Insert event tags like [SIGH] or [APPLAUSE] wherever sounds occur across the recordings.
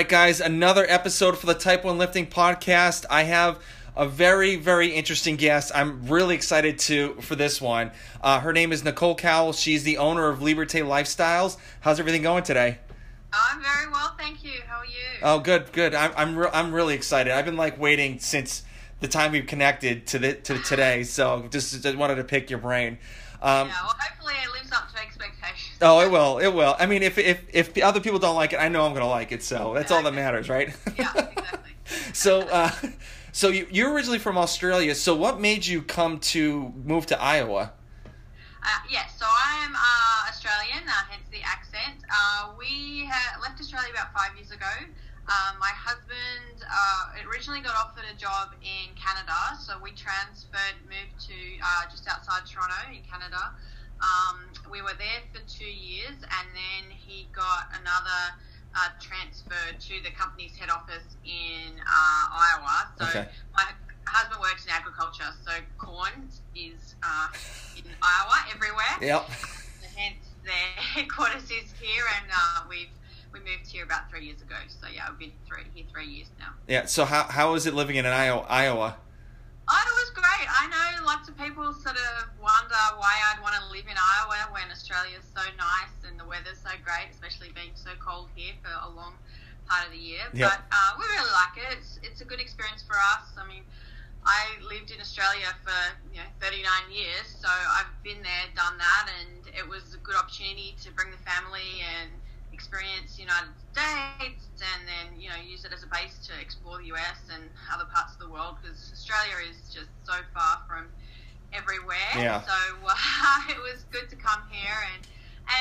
Right, guys, another episode for the Type 1 Lifting podcast. I have a very, very interesting guest. I'm really excited to for this one. Uh, her name is Nicole Cowell. She's the owner of Liberté Lifestyles. How's everything going today? I'm very well, thank you. How are you? Oh, good, good. I'm I'm re- I'm really excited. I've been like waiting since the time we've connected to the to today. So just, just wanted to pick your brain. Um, yeah, well, hopefully it lives up to expectations. Oh, it will. It will. I mean, if if if other people don't like it, I know I'm going to like it. So that's all that matters, right? [LAUGHS] yeah, exactly. [LAUGHS] so, uh, so you you're originally from Australia. So what made you come to move to Iowa? Uh, yes, so I am uh, Australian, uh, hence the accent. Uh, we left Australia about five years ago. Um, my husband uh, originally got offered a job in Canada, so we transferred, moved to uh, just outside Toronto in Canada. Um, we were there for two years, and then he got another uh, transfer to the company's head office in uh, Iowa. So okay. my husband works in agriculture, so corn is uh, in Iowa everywhere. Yep. Hence, their [LAUGHS] headquarters is here, and uh, we've we moved here about three years ago. So yeah, I've been three, here three years now. Yeah. So how how is it living in Iowa? Iowa? Iowa's great. I know lots of people sort of wonder why I'd want to live in Iowa when Australia's so nice and the weather's so great, especially being so cold here for a long part of the year. Yep. But uh, we really like it. It's, it's a good experience for us. I mean, I lived in Australia for you know 39 years, so I've been there, done that, and it was a good opportunity to bring the family and experience United States and then you know use it as a base to explore the US and other parts of the world because Australia is just so far from everywhere. Yeah. So uh, [LAUGHS] it was good to come here and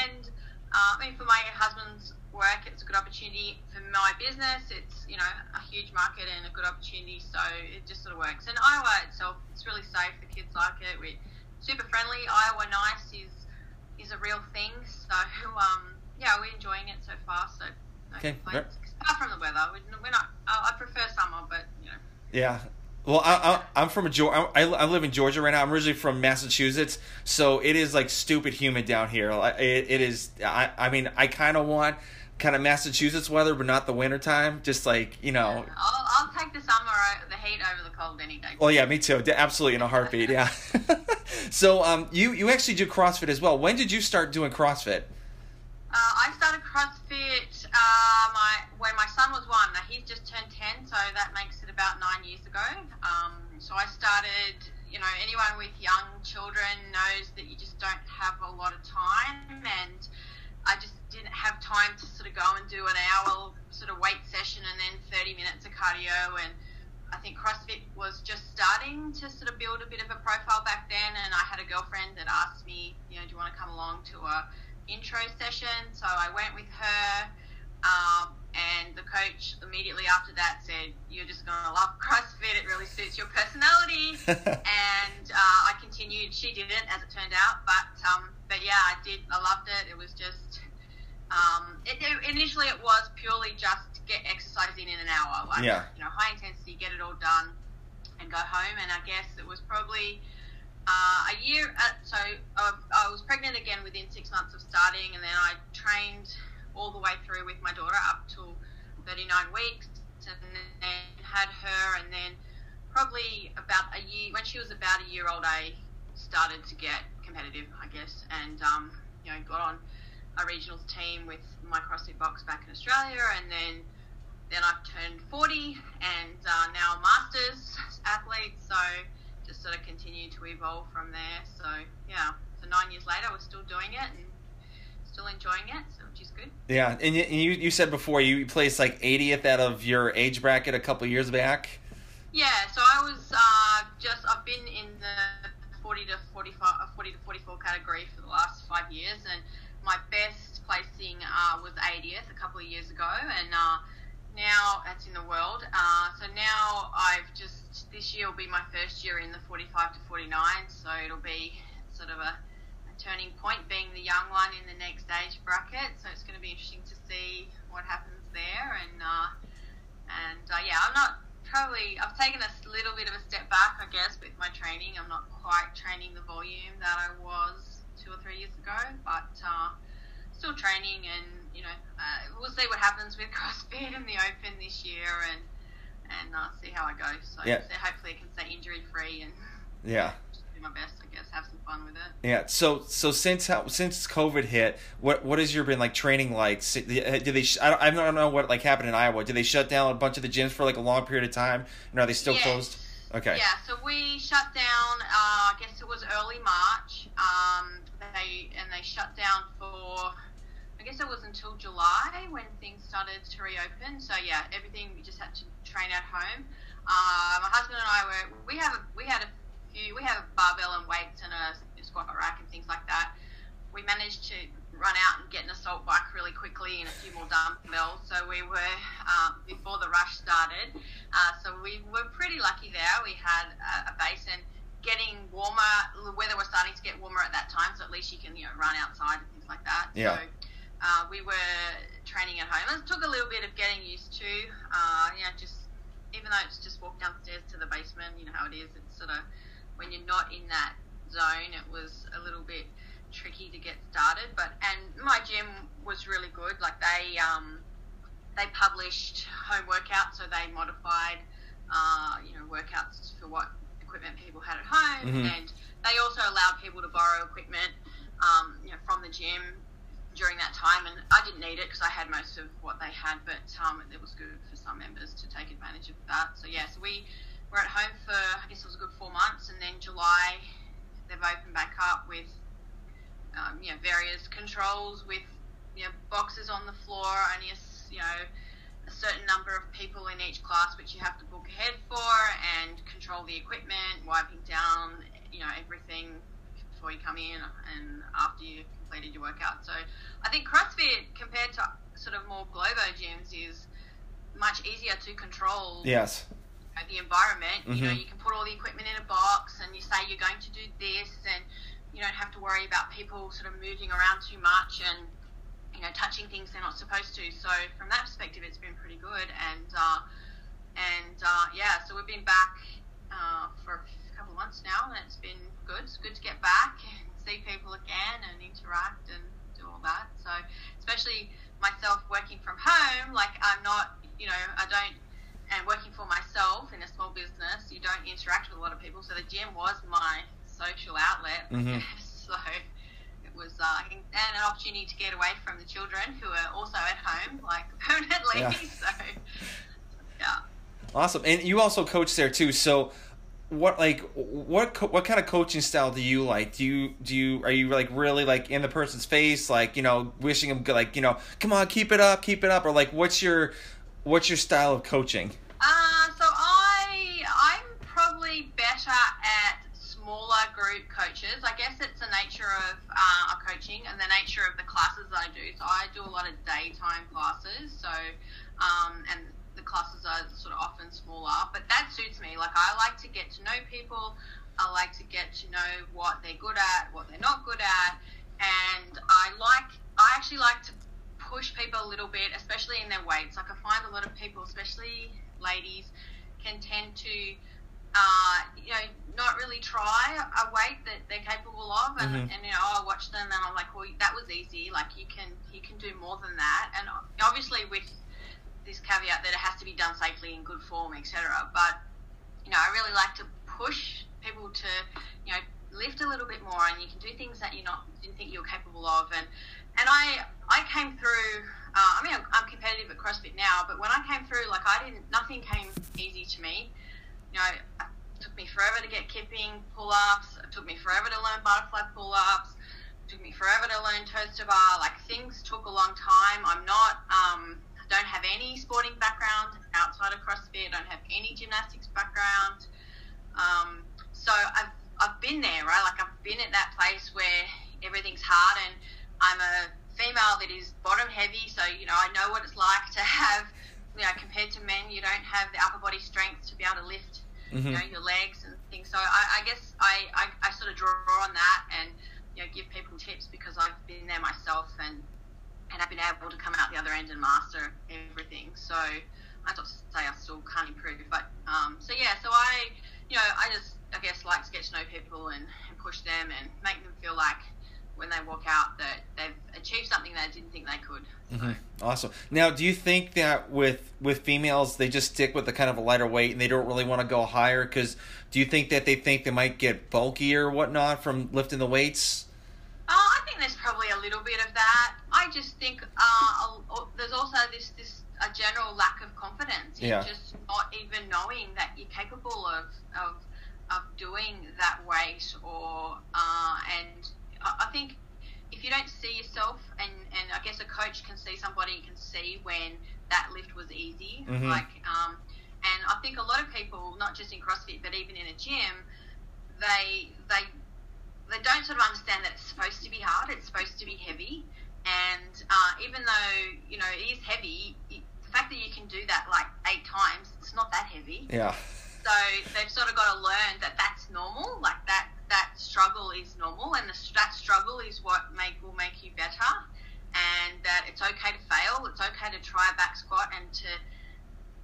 and uh, I mean for my husband's work it's a good opportunity for my business. It's you know a huge market and a good opportunity so it just sort of works. And Iowa itself it's really safe. The kids like it. We're super friendly. Iowa nice is is a real thing. [LAUGHS] So um yeah, we're enjoying it so far. So no okay. complaints. Apart from the weather, we're not. I prefer summer, but you know. Yeah. Well, I, I, am from a Georgia. I, I live in Georgia right now. I'm originally from Massachusetts, so it is like stupid humid down here. It, it is. I, I mean, I kind of want kind of Massachusetts weather, but not the winter time. Just like you know. Yeah, I'll, I'll take the summer, the heat over the cold any day. Well, yeah, me too. Absolutely in a heartbeat. yeah. [LAUGHS] so, um, you you actually do CrossFit as well. When did you start doing CrossFit? Uh, I started CrossFit uh, my when my son was one. Now he's just turned ten, so that makes it about nine years ago. Um, so I started. You know, anyone with young children knows that you just don't have a lot of time, and I just didn't have time to sort of go and do an hour sort of weight session and then 30 minutes of cardio and I think CrossFit was just starting to sort of build a bit of a profile back then, and I had a girlfriend that asked me, you know, do you want to come along to a intro session. So I went with her, um, and the coach immediately after that said, "You're just going to love [LAUGHS] CrossFit. It really suits your personality." [LAUGHS] and uh, I continued. She didn't, as it turned out, but um, but yeah, I did. I loved it. It was just. Um, it, it, initially, it was purely just get exercise in in an hour, like yeah. you know, high intensity, get it all done, and go home. And I guess it was probably uh, a year, uh, so I, I was pregnant again within six months of starting, and then I trained all the way through with my daughter up to 39 weeks, and then had her, and then probably about a year, when she was about a year old, I started to get competitive, I guess, and um, you know, got on a regionals team with my CrossFit box back in Australia, and then then I've turned 40 and uh, now a masters athlete. So just sort of continue to evolve from there. So yeah, so nine years later, we're still doing it and still enjoying it, so which is good. Yeah, and you you, you said before you placed like 80th out of your age bracket a couple years back. Yeah, so I was uh, just I've been in the 40 to 45, uh, 40 to 44 category for the last five years, and my best placing uh, was 80th a couple of years ago, and uh, now that's in the world. Uh, so now I've just this year will be my first year in the 45 to 49, so it'll be sort of a, a turning point, being the young one in the next age bracket. So it's going to be interesting to see what happens there, and uh, and uh, yeah, I'm not probably I've taken a little bit of a step back, I guess, with my training. I'm not quite training the volume that I was two or three years ago, but uh, still training, and you know, uh, we'll see what happens with [LAUGHS] CrossFit in the Open this year, and and uh, see how I go. So, Yeah. so hopefully, I can stay injury free and Yeah. [LAUGHS] just do my best. I guess have some fun with it. Yeah. So so since how since COVID hit, what what has your been like training like? Did they? I don't, I don't know what like happened in Iowa. Did they shut down a bunch of the gyms for like a long period of time? And are they still closed? Okay. Yeah, so we shut down. Uh, I guess it was early March. Um, they and they shut down for. I guess it was until July when things started to reopen. So yeah, everything we just had to train at home. Uh, my husband and I were we have a, we had a few we have a barbell and weights and a squat rack and things like that. We managed to run out and get an assault bike really quickly and a few more dumbbells. So we were um, before the rush started. Uh, so we were pretty lucky there. We had a, a base and getting warmer. The weather was starting to get warmer at that time, so at least you can you know run outside and things like that. Yeah. So uh, we were training at home. It took a little bit of getting used to. Uh, you know, just even though it's just walk downstairs to the basement, you know how it is. It's sort of when you're not in that zone, it was a little bit tricky to get started. But and my gym was really good. Like they um, they published home workouts, so they modified uh, you know workouts for what equipment people had at home, Mhm. and they also allowed people to borrow equipment um, you know from the gym during that time. And I didn't need it because I had most of what they had, but um, it was good for some members to take advantage of that. So yeah, so we were at home for I guess it was a good four months, and then July they've opened back up with um, you know various controls with you know boxes on the floor, only a you know a certain number of people in each class, which you have to book ahead for, and control the equipment, wiping down you know everything before you come in and after you completed your workout. So I think CrossFit compared to sort of more Globo gyms is much easier to control Yes. the environment. You know, Mhm. you can put all the equipment in a box, and you say you're going to do this, and you don't have to worry about people sort of moving around too much and you know touching things they're not supposed to. So from that perspective, it's been pretty good. And uh, and uh, yeah, so we've been back uh, for a couple of months now, and it's been good. It's good to get back, and see people again, and interact and do all that. So especially myself working from home, like I'm not, you know, I don't and working for myself in a small business, you don't interact with a lot of people. So the gym was my social outlet. Mhm. [LAUGHS] so it was, uh, and an opportunity to get away from the children who are also at home, like [LAUGHS] permanently. Yeah. So yeah. Awesome. And you also coach there too. So what like what co- what kind of coaching style do you like? Do you do you are you like really like in the person's face like, you know, wishing them like, you know, come on, keep it up, keep it up or like what's your what's your style of coaching? Uh, so I I'm probably better at smaller group coaches. I guess it's the nature of uh, coaching and the nature of the classes that I do. So I do a lot of daytime classes. So um, and classes are sort of often smaller, but that suits me. Like I like to get to know people. I like to get to know what they're good at, what they're not good at, and I like I actually like to push people a little bit, especially in their weights. Like I find a lot of people, especially ladies, can tend to, uh, you know, not really try a weight that they're capable of, and, Mhm. and you know, I watch them and I'm like, well, that was easy. Like you can you can do more than that, and obviously with this caveat that it has to be done safely in good form, etc. But you know, I really like to push people to, you know, lift a little bit more and you can do things that you not didn't think you were capable of. And and I I came through. Uh, I mean, I'm, I'm competitive at CrossFit now, but when I came through, like I didn't, nothing came easy to me. You know, it took me forever to get kipping pull-ups. It took me forever to learn butterfly pull-ups. It took me forever to learn toes to bar. Like things took a long time. I'm not. Um, don't have any sporting background outside of CrossFit. Don't have any gymnastics background. Um, so I've I've been there, right? Like I've been at that place where everything's hard, and I'm a female that is bottom heavy, so you know I know what it's like to have, you know, compared to men, you don't have the upper body strength to be able to lift, mm-hmm. you know, your legs and things. So I, I guess I, I, I sort of draw on that and you know give people tips because I've been there myself and and I've been able to come out the other end and master everything. So I don't say I still can't improve, but um, so yeah, so I, you know, I just I guess like to get to know people and, and push them and make them feel like when they walk out that they've achieved something they didn't think they could. Mm-hmm. Awesome. Now, do you think that with with females they just stick with the kind of a lighter weight and they don't really want to go higher? Because do you think that they think they might get bulkier or whatnot from lifting the weights? I think there's probably a little bit of that. I just think uh, there's also this this a general lack of confidence in yeah. just not even knowing that you're capable of of, of doing that weight or uh, and I think if you don't see yourself, and, and I guess a coach can see somebody can see when that lift was easy, mm-hmm. like, um, and I think a lot of people, not just in CrossFit, but even in a gym, they they they don't sort of understand that it's supposed to be hard. It's supposed to be heavy, and uh, even though you know it is heavy, the fact that you can do that like eight times, it's not that heavy. Yeah. So they've sort of got to learn that that's normal, like that that struggle is normal, and the, that struggle is what make will make you better, and that it's okay to fail. It's okay to try a back squat and to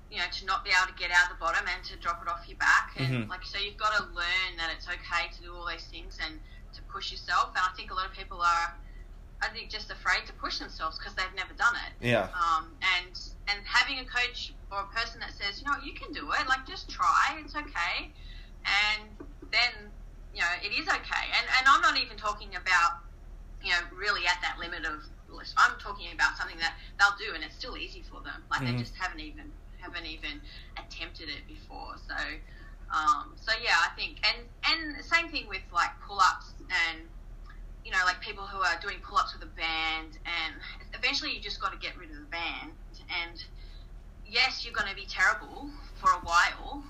you know to not be able to get out of the bottom and to drop it off your back, and mm-hmm. like so you've got to learn that it's okay to do all these things and to push yourself. And I think a lot of people are. I think just afraid to push themselves because they've never done it. Yeah. Um, and and having a coach or a person that says, you know, you can do it. Like, just try. It's okay. And then, you know, it is okay. And and I'm not even talking about, you know, really at that limit of. I'm talking about something that they'll do, and it's still easy for them. Like mm-hmm. they just haven't even haven't even attempted it before. So, um, so yeah, I think, and and same thing with like pull ups and you know, like people who are doing pull ups with a band, and eventually you just got to get rid of the band and yes, you're going to be terrible for a while,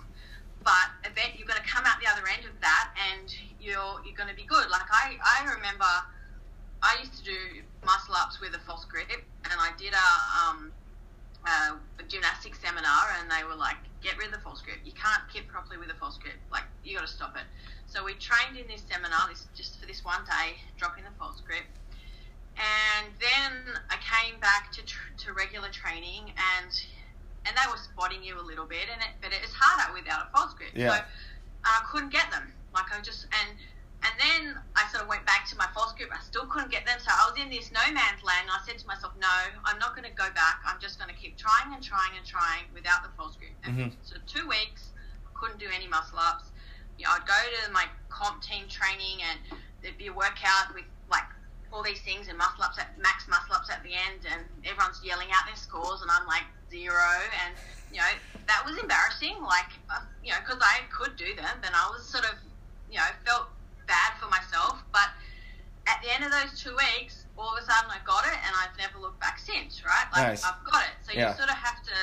but event you're going to come out the other end of that and you're you're going to be good. Like I I remember I used to do muscle ups with a false grip, and I did a um a, gymnastics seminar, and they were like, get rid of the false grip. You can't kip properly with a false grip. Like you got to stop it. So we trained in this seminar, this just for this one day, dropping the false grip and then I came back to, tr- to regular training, and and they were spotting you a little bit, and it, but it's harder without a false grip. Yeah. So I couldn't get them. Like I just and and then I sort of went back to my false grip. I still couldn't get them, so I was in this no man's land. And I said to myself, "No, I'm not going to go back. I'm just going to keep trying and trying and trying without the false grip. And mm-hmm. so two weeks, couldn't do any muscle ups. You know, I'd go to my comp team training, and there'd be a workout with like all these things and muscle ups at max muscle ups at the end, and everyone's yelling out their scores, and I'm like zero, and you know that was embarrassing. Like uh, you know, because I could do them, and I was sort of you know felt bad for myself. But at the end of those two weeks, all of a sudden I got it, and I've never looked back since. Right? Like nice. I've got it. So yeah. you sort of have to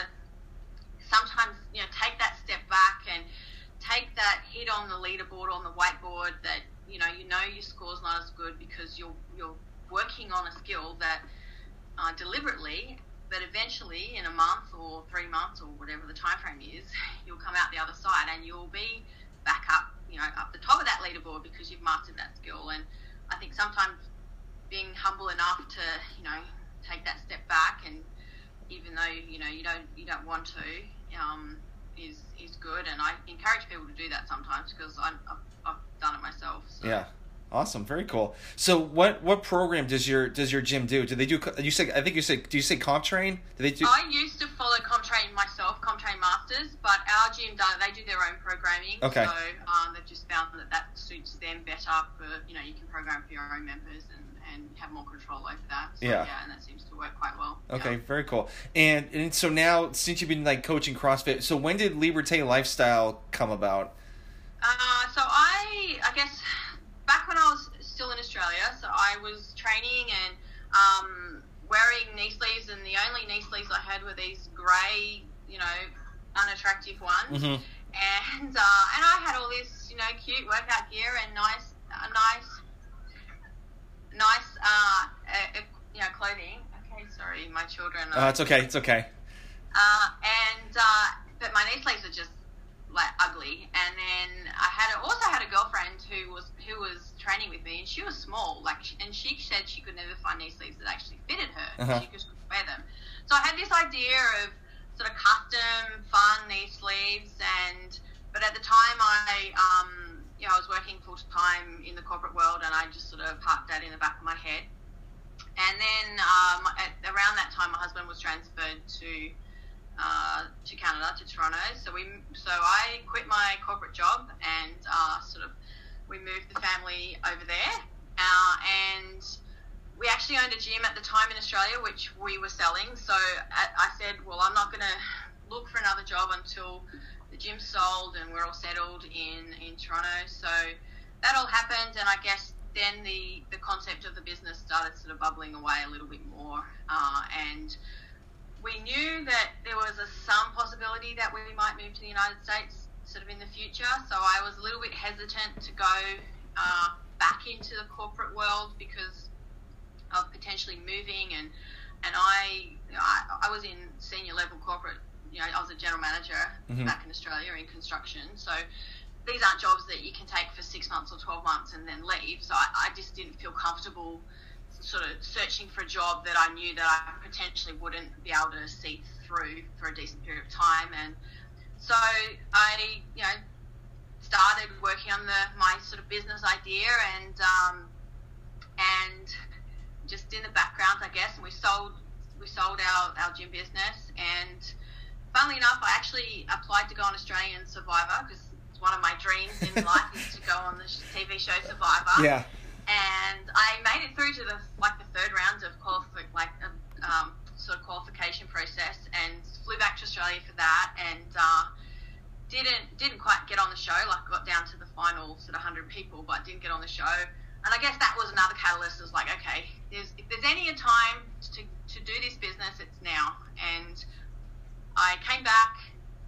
sometimes you know take that step back and take that hit on the leaderboard on the whiteboard that you know you know your score's not as good because you're you're working on a skill that uh, deliberately but eventually in a month or three months or whatever the time frame is [LAUGHS] you'll come out the other side and you'll be back up you know up the top of that leaderboard because you've mastered that skill and i think sometimes being humble enough to you know take that step back and even though you know you don't you don't want to um, is is good and I encourage people to do that sometimes because I've, I've done it myself. So. Yeah. Awesome, very cool. So, what what program does your does your gym do? Do they do? You say I think you say do you say CompTrain? Do they do? I used to follow CompTrain myself. CompTrain train masters, but our gym does they do their own programming. Okay. So um, they've just found that that suits them better. For you know, you can program for your own members and, and have more control over that. So, Yeah. Yeah, and that seems to work quite well. Okay, Yeah. very cool. And, and so now, since you've been like coaching CrossFit, so when did Liberté Lifestyle come about? Uh, so I, I guess, back when I was still in Australia, so I was training and um, wearing knee sleeves, and the only knee sleeves I had were these grey, you know, unattractive ones. Mm-hmm. And uh, and I had all this, you know, cute workout gear and nice, uh, nice, nice, uh, uh, you know, clothing. Okay, sorry, my children. Uh, it's okay. It's okay. Uh, and uh, but my knee sleeves are just like ugly. And then I had a, also had a girlfriend who was who was training with me, and she was small. Like, and she said she could never find knee sleeves that actually fitted her. Uh-huh. She just couldn't wear them. So I had this idea of sort of custom, fun knee sleeves, and but at the time I. Um, you know, I was working full time in the corporate world, and I just sort of parked that in the back of my head. And then um, at, around that time, my husband was transferred to uh, to Canada, to Toronto. So we, so I quit my corporate job and uh, sort of we moved the family over there. Uh, and we actually owned a gym at the time in Australia, which we were selling. So I, said, well, I'm not going to look for another job until the gym's sold and we're all settled in in Toronto. So that all happened, and I guess then the the concept of the business started sort of bubbling away a little bit more, uh, and we knew that there was a, some possibility that we might move to the United States sort of in the future. So I was a little bit hesitant to go uh, back into the corporate world because of potentially moving and and I, I I was in senior level corporate. You know, I was a general manager Mhm. back in Australia in construction. So these aren't jobs that you can take for six months or twelve months and then leave. So I, I just didn't feel comfortable sort of searching for a job that I knew that I potentially wouldn't be able to see through for a decent period of time. And so I, you know, started working on the my sort of business idea and um, and just in the background, I guess. And we sold we sold our, our gym business. And funnily enough, I actually applied to go on Australian Survivor because one of my dreams in life is to go on the TV show Survivor Yeah. I made it through to the like the third round of qualifi- like a, um, sort of qualification process, and flew back to Australia for that, and uh, didn't didn't quite get on the show. Like got down to the final sort of hundred people, but didn't get on the show. And I guess that was another catalyst. It was like, okay, there's, if there's any time to, to do this business, it's now. And I came back,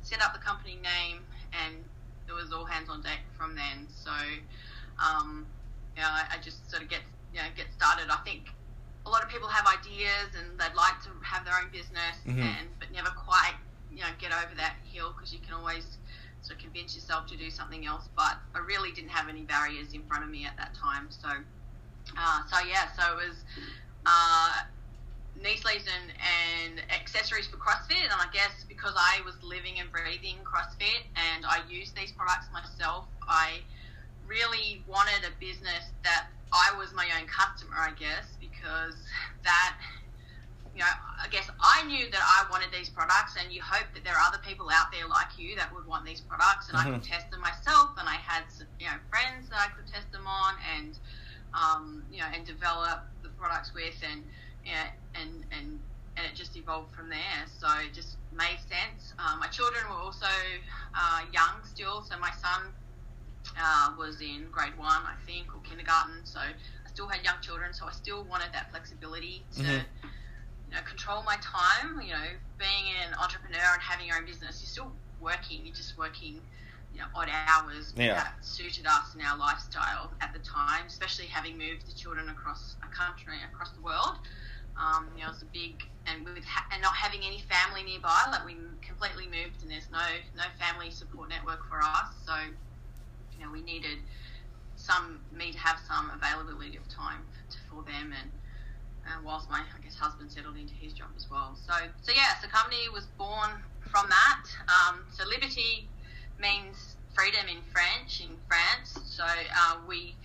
set up the company name, and it was all hands on deck from then. So, um, I, I just sort of get you know get started. I think a lot of people have ideas and they'd like to have their own business, Mhm. and but never quite you know get over that hill because you can always sort of convince yourself to do something else. But I really didn't have any barriers in front of me at that time. So, uh, so yeah, so it was. Uh, knee sleeves and, and accessories for CrossFit. And I guess because I was living and breathing CrossFit and I used these products myself, I really wanted a business that I was my own customer, I guess, because that, you know, I guess I knew that I wanted these products, and you hope that there are other people out there like you that would want these products, and I could test them myself, and I had, some, you know, friends that I could test them on, and, um, you know, and develop the products with, and, you and, and, and it just evolved from there. So it just made sense. Um, my children were also uh, young still, so my son uh, was in grade one, I think, or kindergarten. So I still had young children, so I still wanted that flexibility to, Mhm. you know, control my time. You know, being an entrepreneur and having your own business, you're still working. You're just working, you know, odd hours Yeah. that suited us in our lifestyle at the time, especially having moved the children across a country, across the world. Um, you know, it's a big and with ha- and not having any family nearby, like we completely moved and there's no no family support network for us. So, you know, we needed some me to have some availability of time to, for them and. Uh, whilst my, I guess, husband settled into his job as well. So, so yeah, so company was born from that. Um, so Liberty means freedom in French in France. So uh, we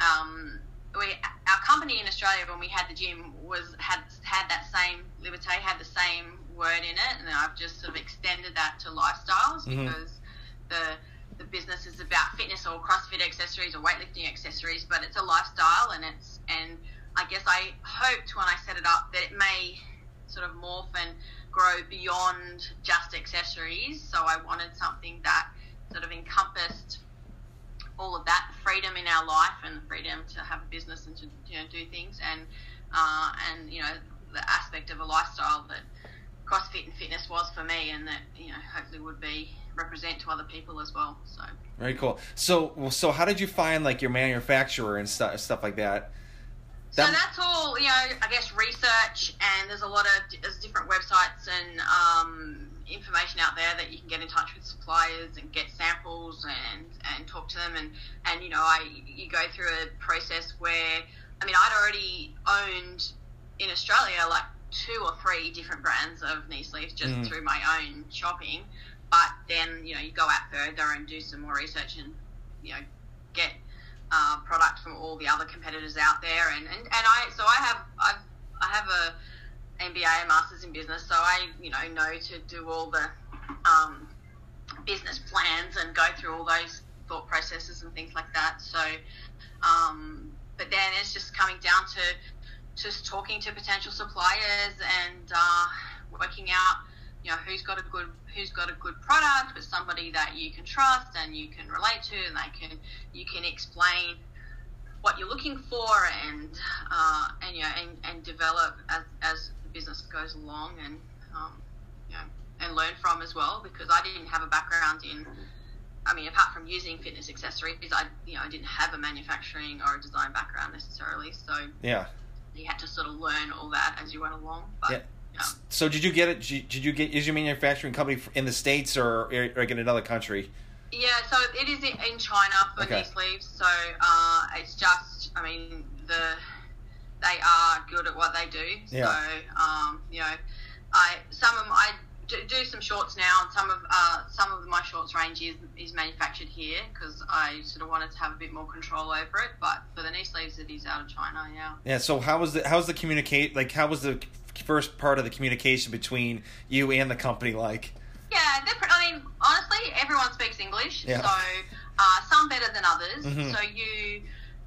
um, we our company in Australia when we had the gym was had had that same Liberté had the same word in it, and I've just sort of extended that to lifestyles Mhm. because the the business is about fitness or CrossFit accessories or weightlifting accessories, but it's a lifestyle, and it's and I guess I hoped when I set it up that it may sort of morph and grow beyond just accessories. So I wanted something that sort of encompassed all of that freedom in our life and the freedom to have a business and to you know do things and uh, and you know the aspect of a lifestyle that CrossFit and fitness was for me and that you know hopefully would be represent to other people as well. So Very cool. So, so how did you find like your manufacturer and stuff, stuff like that? So that's all, you know, I guess research, and there's a lot of there's different websites and um, information out there that you can get in touch with suppliers and get samples and, and talk to them. And, and, you know, I you go through a process where, I mean, I'd already owned in Australia like two or three different brands of knee sleeves just Mhm. through my own shopping. But then, you know, you go out further and do some more research and, you know, get uh, product from all the other competitors out there, and, and, and I so I have I've, I have a MBA, a Masters in Business, so I you know know to do all the um, business plans and go through all those thought processes and things like that. So, um, but then it's just coming down to just talking to potential suppliers and uh, working out you know who's got a good who's got a good product with somebody that you can trust and you can relate to and they can you can explain what you're looking for and uh, and you know and, and develop as, as the business goes along and um, you know and learn from as well because I didn't have a background in I mean apart from using fitness accessories I you know I didn't have a manufacturing or a design background necessarily so Yeah. You had to sort of learn all that as you went along but Yeah. So did you get it? Did you get is your manufacturing company in the states or or in another country? Yeah, so it is in in China for Okay. knee sleeves. So uh, it's just, I mean, the they are good at what they do. Yeah. So um, you know, I some of I do, do some shorts now, and some of uh, some of my shorts range is is manufactured here because I sort of wanted to have a bit more control over it. But for the knee sleeves, it is out of China. Yeah. Yeah. So how was the how's the communicate like how was the first part of the communication between you and the company like? Yeah, they're, I mean, honestly, everyone speaks English, Yeah. so uh, some better than others. Mhm. So you,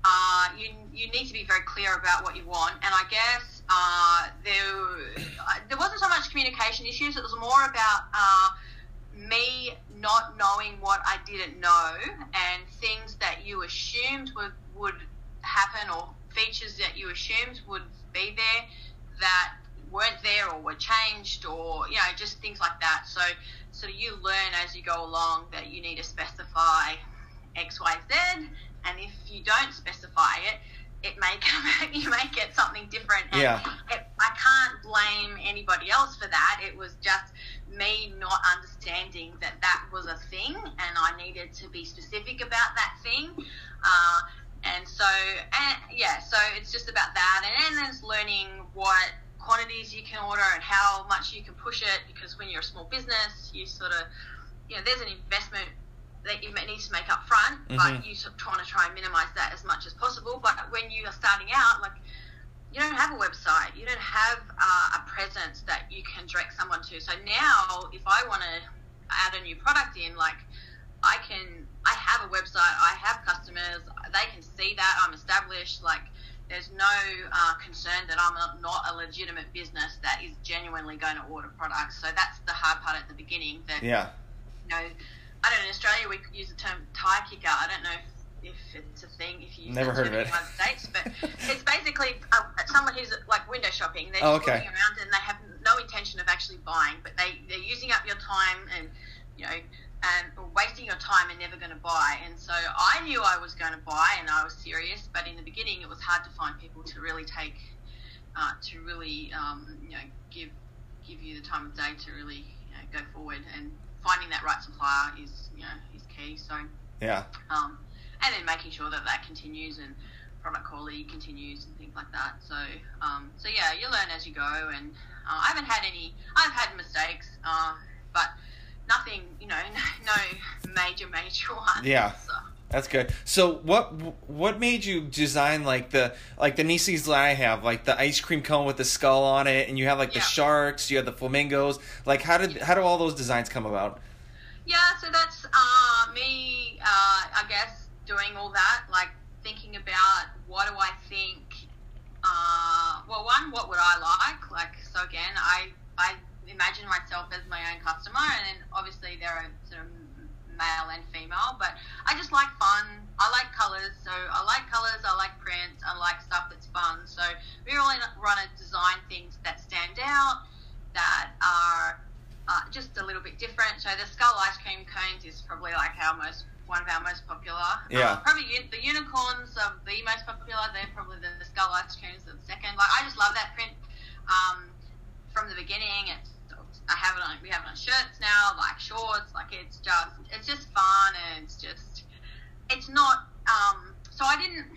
uh, you you need to be very clear about what you want. And I guess uh, there uh, there wasn't so much communication issues. It was more about uh, me not knowing what I didn't know and things that you assumed would would happen or features that you assumed would be there that weren't there or were changed or you know just things like that so so you learn as you go along that you need to specify x y z and if you don't specify it it may come out, [LAUGHS] you may get something different. And Yeah. it, i can't blame anybody else for that. It was just me not understanding that that was a thing and i needed to be specific about that thing. Uh, and so and yeah so it's just about that. And then there's learning what quantities you can order and how much you can push it because when you're a small business you sort of you know there's an investment that you may need to make up front Mhm. but you trying to try and minimize that as much as possible but when you are starting out like you don't have a website you don't have uh, a presence that you can direct someone to so now if i want to add a new product in like I can I have a website, I have customers, they can see that I'm established. Like there's no uh, concern that I'm a, not a legitimate business that is genuinely going to order products. So that's the hard part at the beginning. That Yeah. you know, I don't know. In Australia, we could use the term tire kicker. I don't know if, if it's a thing. If you use Never heard of in it. the United States, but [LAUGHS] it's basically uh, someone who's like window shopping. They're Oh, just okay. walking around and they have no intention of actually buying, but they they're using up your time and you know and wasting your time and never going to buy. And so I knew I was going to buy and I was serious, but in the beginning it was hard to find people to really take uh, to really um, you know give give you the time of day to really you know, go forward and finding that right supplier is you know is key. So Yeah. um, and then making sure that that continues and product quality continues and things like that. So, um, so yeah, you learn as you go. And uh, I haven't had any. I've had mistakes, uh, but nothing. You know, [LAUGHS] no major major ones. Yeah. So, That's good. So what what made you design like the like the knee sleeves that I have, like the ice cream cone with the skull on it, and you have like the sharks, you have the flamingos. Like how did how do all those designs come about? Yeah, so that's uh, me, uh, I guess, doing all that, like thinking about what do I think. Uh, well, one, what would I like? Like, so again, I I imagine myself as my own customer, and then obviously there are sort of male and female, but I just like fun. I like colors, so I like colors. I like prints. I like stuff that's fun. So we really want to design things that stand out, that are uh, just a little bit different. So the skull ice cream cones is probably like our most one of our most popular. Yeah. Uh, probably un- the unicorns are the most popular. They're probably the, the skull ice creams are the second. Like I just love that print um, from the beginning. It's I have it on. We have it on shirts now, like shorts. Like it's just it's just fun and it's just it's not. Um, so I didn't.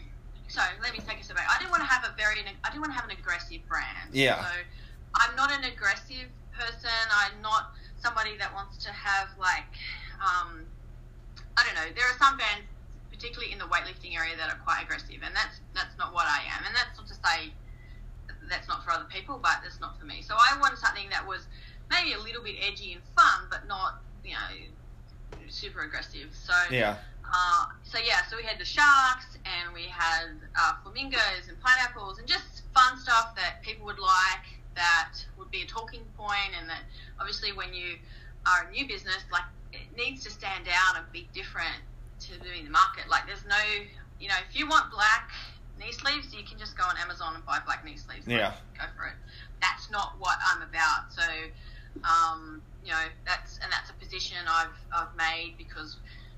So let me take a step back. I didn't want to have a very. I didn't want to have an aggressive brand. Yeah. So I'm not an aggressive person. I'm not somebody that wants to have like. Um, I don't know. There are some bands, particularly in the weightlifting area, that are quite aggressive, and that's that's not what I am. And that's not to say that's not for other people, but that's not for me. So I wanted something that was maybe a little bit edgy and fun, but not you know super aggressive. So Yeah. uh, so yeah, so we had the sharks and we had uh, flamingos and pineapples and just fun stuff that people would like that would be a talking point and that obviously when you are a new business, like it needs to stand out and be different to doing the market. Like there's no, you know, if you want black knee sleeves, you can just go on Amazon and buy black knee sleeves. Like, Yeah. go for it. That's not what I'm about. So, um, you know, that's and that's a position I've I've made because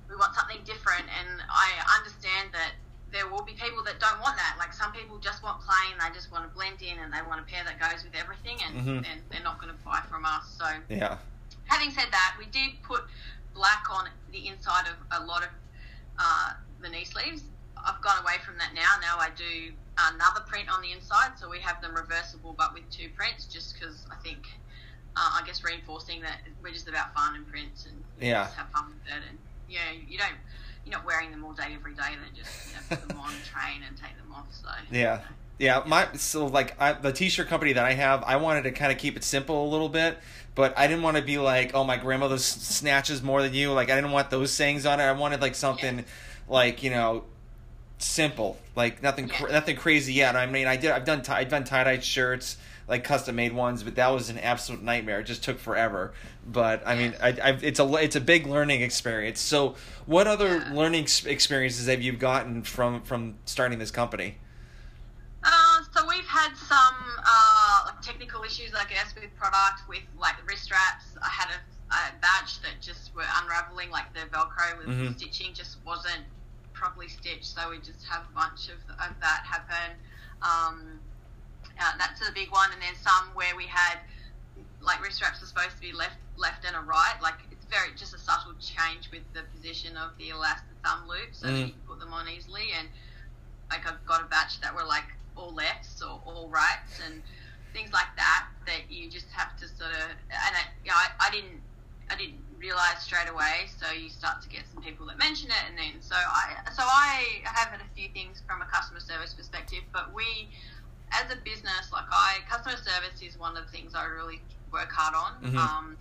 we want something different, and I understand that there will be people that don't want that. Like some people just want plain, they just want to blend in, and they want a pair that goes with everything, and, Mhm. and they're not going to buy from us. So, Yeah. having said that, we did put black on the inside of a lot of uh, the knee sleeves. I've gone away from that now. Now I do another print on the inside, so we have them reversible but with two prints, just because I think, uh, I guess, reinforcing that we're just about fun and prints and Yeah. just have fun with it. And yeah, you don't, you're not wearing them all day every day. Then just you know, put them on, train, and take them off. So Yeah. Yeah, my so like I, the t-shirt company that I have, I wanted to kind of keep it simple a little bit, but I didn't want to be like, oh, my grandmother snatches more than you. Like I didn't want those sayings on it. I wanted like something, like you know, simple, like nothing, cr- nothing crazy yet. I mean, I did, I've done, tie, I've done tie dye shirts, like custom made ones, but that was an absolute nightmare. It just took forever. But I mean, I, I've, it's a, it's a big learning experience. So, what other Yeah. learning experiences have you gotten from from starting this company? Uh, so we've had some uh, like technical issues, I guess, with product, with like the wrist straps. I had a, a batch that just were unraveling, like the Velcro with Mhm. stitching just wasn't properly stitched. So we just have a bunch of, of that happen. Um, uh, that's a big one, and then some where we had like wrist wraps are supposed to be left left and a right. Like it's very just a subtle change with the position of the elastic thumb loop, so that Mm. you can put them on easily. And like I've got a batch that were like all lefts or all rights and things like that that you just have to sort of and I, you know, I, I didn't I didn't realize straight away so you start to get some people that mention it and then so I so I have had a few things from a customer service perspective but we as a business like I customer service is one of the things I really work hard on Mhm. um,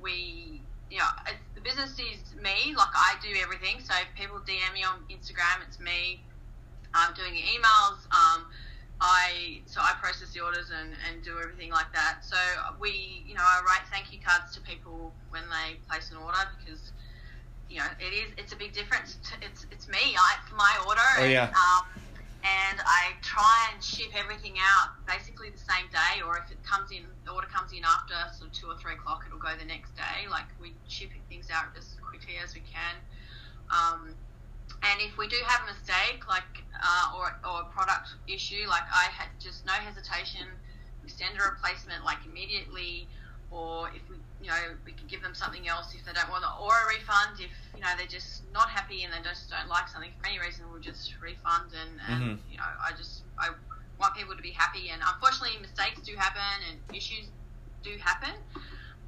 we you know the business is me like I do everything so if people DM me on Instagram it's me I'm doing emails. Um, I so I process the orders and, and do everything like that. So we, you know, I write thank you cards to people when they place an order because you know it is it's a big difference. To, it's it's me. I, it's my order. Oh, and, yeah. Um, and I try and ship everything out basically the same day, or if it comes in, the order comes in after sort of two or three o'clock, it'll go the next day. Like we ship things out as quickly as we can. Um, and if we do have a mistake, like uh, or or a product issue, like I had just no hesitation, we send a replacement like immediately, or if we you know we can give them something else if they don't want it, or a refund if you know they're just not happy and they just don't like something for any reason, we'll just refund and, and Mhm. you know I just I want people to be happy and unfortunately mistakes do happen and issues do happen,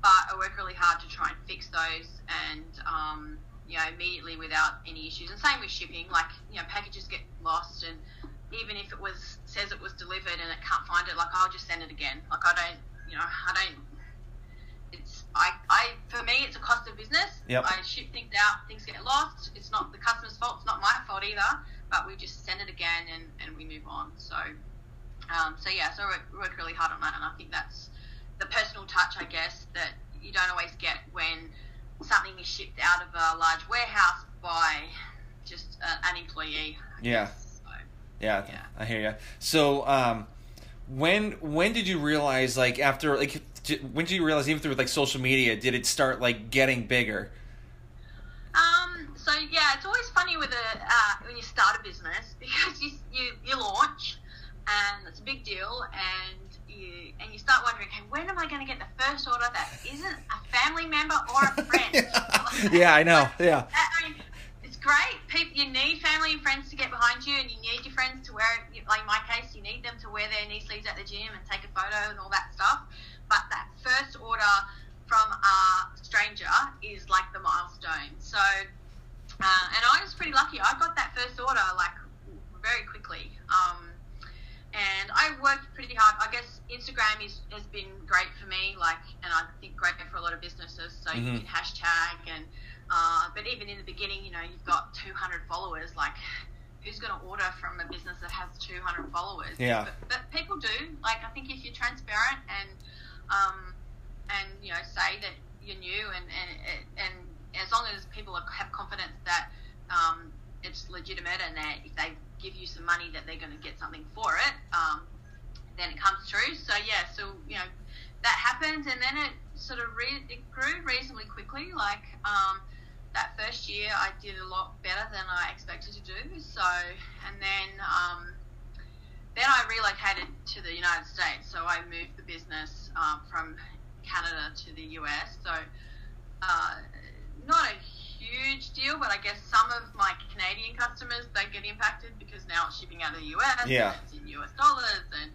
but I work really hard to try and fix those and um, you know, immediately without any issues. And same with shipping, like, you know, packages get lost and even if it was says it was delivered and it can't find it, like I'll just send it again. Like I don't, you know, I don't. I, I for me it's a cost of business. Yep. I ship things out, things get lost. It's not the customer's fault. It's not my fault either. But we just send it again and, and we move on. So, um, so yeah, so we work really hard on that, and I think that's the personal touch, I guess, that you don't always get when something is shipped out of a large warehouse by just a, an employee. I Yeah. So, Yeah, Yeah. I hear you. So, um, when when did you realize like after like when did you realize even through like social media did it start like getting bigger? Um, so yeah, it's always funny with a uh, when you start a business [LAUGHS] because you, you you launch and it's a big deal and you and you start wondering, okay, when am I going to get the first order that isn't a family member or a friend? [LAUGHS] [LAUGHS] yeah, I know. Yeah, I mean, it's great. People, you need family and friends to get behind you, and you need your friends to wear. Like in my case, you need them to wear their knee sleeves at the gym and take a photo and all that stuff. But that first order from a stranger is like the milestone. So, uh, and I was pretty lucky. I got that first order like very quickly. Um, and I worked pretty hard. I guess Instagram is, has been great for me, like, and I think great for a lot of businesses. So you Mhm. can hashtag and, uh, but even in the beginning, you know, you've got 200 followers. Like, who's going to order from a business that has 200 followers? Yeah. But, but people do. Like, I think if you're transparent and, um, and you know, say that you're new and and and as long as people have confidence that um, it's legitimate and that if they give you some money that they're going to get something for it, um, then it comes through. So yeah, so you know that happened, and then it sort of re- it grew reasonably quickly. Like um, that first year, I did a lot better than I expected to do. So and then um, then I relocated to the United States. So I moved the business um, from Canada to the US. So uh, not a huge deal, but I guess some of my Canadian customers they get impacted because now it's shipping out of the US. Yeah. It's in US dollars, and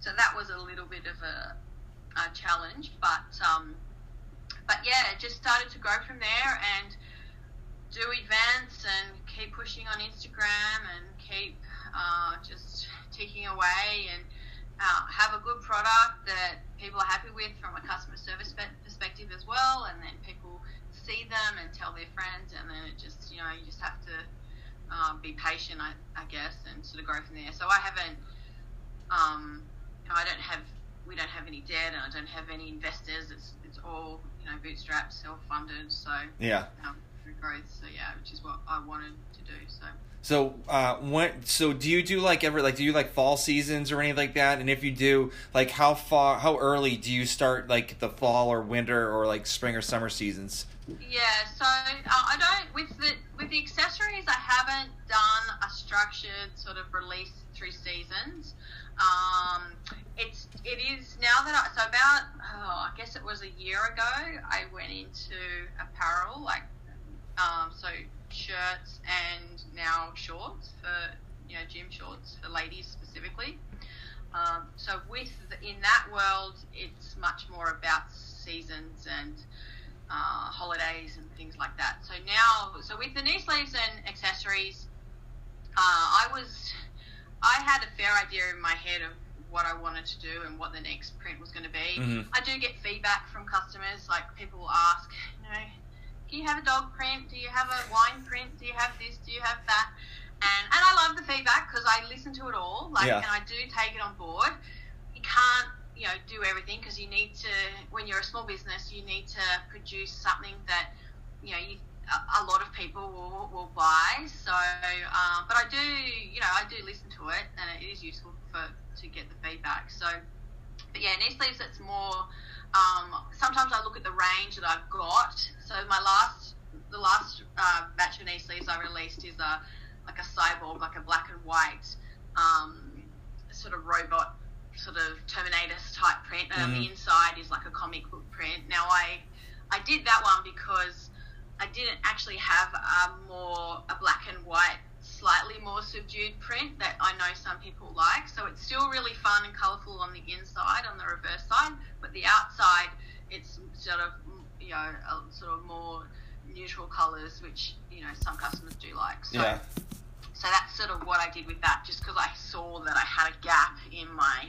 so that was a little bit of a, a challenge. But um, but yeah, it just started to grow from there and do events and keep pushing on Instagram and keep uh, just ticking away and uh, have a good product that people are happy with from a customer service perspective as well. And then people see them and tell their friends, and then it just you know you just have to um, be patient, I, I guess, and sort of grow from there. So I haven't, um, I don't have, we don't have any debt, and I don't have any investors. It's it's all you know bootstrapped, self funded. So yeah. um, growth. So yeah, which is what I wanted to do. So. So, uh, when so do you do like ever like do you like fall seasons or anything like that? And if you do, like how far how early do you start like the fall or winter or like spring or summer seasons? Yeah, so uh, I don't with the with the accessories. I haven't done a structured sort of release through seasons. Um, it's it is now that I so about oh, I guess it was a year ago. I went into apparel like um, so shirts and now shorts for you know gym shorts for ladies specifically. Um, so with the, in that world, it's much more about seasons and uh, holidays and things like that. So now, so with the knee sleeves and accessories, uh, I was, I had a fair idea in my head of what I wanted to do and what the next print was going to be. Mhm. I do get feedback from customers, like people will ask, you know, do you have a dog print? Do you have a wine print? Do you have this? Do you have that? And and I love the feedback because I listen to it all, like, Yeah. and I do take it on board. You can't you know do everything because you need to when you're a small business you need to produce something that you know you, a, lot of people will, will buy so um, but I do you know I do listen to it and it is useful for to get the feedback so but yeah knee sleeves it's more um, sometimes I look at the range that I've got so my last the last uh, batch of knee sleeves I released is a like a cyborg like a black and white um, sort of robot sort of Terminatus type print, and Mhm. the inside is like a comic book print. Now I I did that one because I didn't actually have a more a black and white, slightly more subdued print that I know some people like. So it's still really fun and colourful on the inside, on the reverse side, but the outside it's sort of you know a, sort of more neutral colors, which you know some customers do like. So, Yeah. so that's sort of what I did with that, just because I saw that I had a gap in my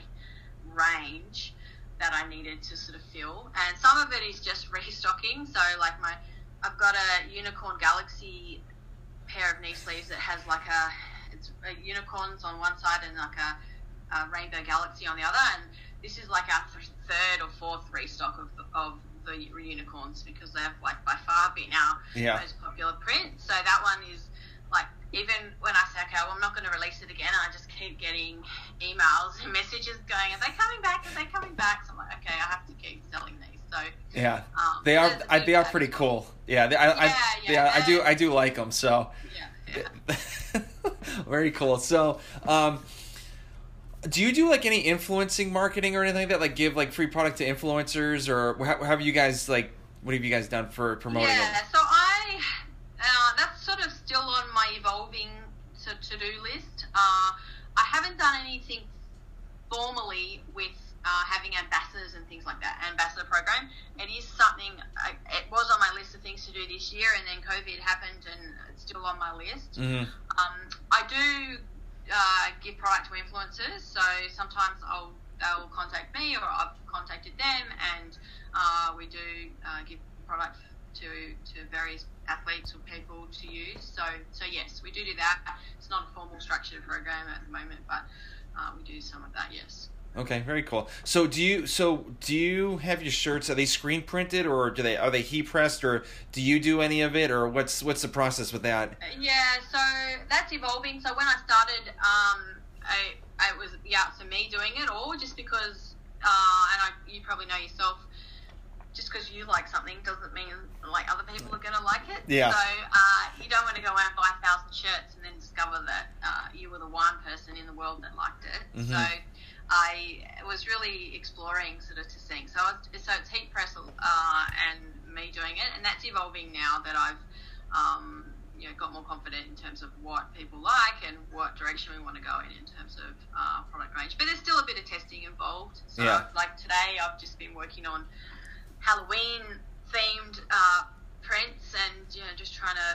range that I needed to sort of fill. And some of it is just [LAUGHS] restocking. So like my, I've got a Unicorn Galaxy pair of knee sleeves that has like a, it's a unicorns on one side and like a, a Rainbow Galaxy on the other. And this is like our th- third or fourth restock of the, of the unicorns because they've like by far been our Yeah. most popular print. So that one is like even when I say okay, well, I'm not going to release it again, I just keep getting emails and [LAUGHS] messages going, are they coming back? Are they coming back? So I'm like, okay, I have to keep selling these. So Yeah. um, They are I, they are pretty cool. Yeah, they, I, I, Yeah, yeah, yeah, I do I do like them. So Yeah, yeah. [LAUGHS] very cool. So, um, do you do like any influencing marketing or anything like that? Like give like free product to influencers, or how, how have you guys like? What have you guys done for promoting yeah, it? so I uh, that's sort of still on my evolving to to do list. Uh, I haven't done anything formally with uh, having ambassadors and things like that, ambassador program. It is something I, it was on my list of things to do this year, and then COVID happened, and it's still on my list. hmm Um, I do uh, give product to influencers, so sometimes I'll they'll contact me or I've contacted them, and uh, we do uh, give product to to various athletes or people to use. So so yes, we do do that. It's not a formal structured program at the moment, but uh, we do some of that. Yes. Okay, very cool. So do you so do you have your shirts? Are they screen printed or do they are they heat pressed or do you do any of it or what's what's the process with that? Yeah, so that's evolving. So when I started, um, I, I was yeah, so me doing it all just because, uh, and I, you probably know yourself, just because you like something doesn't mean like other people are gonna like it. Yeah. So uh, you don't want to go out and buy a thousand shirts and then discover that uh, you were the one person in the world that liked it. Mhm. So. I was really exploring sort of to sing. So it's, so it's heat press uh, and me doing it, and that's evolving now that I've um, you know got more confident in terms of what people like and what direction we want to go in in terms of uh, product range. But there's still a bit of testing involved. So Yeah. like today, I've just been working on Halloween themed uh, prints and you know just trying to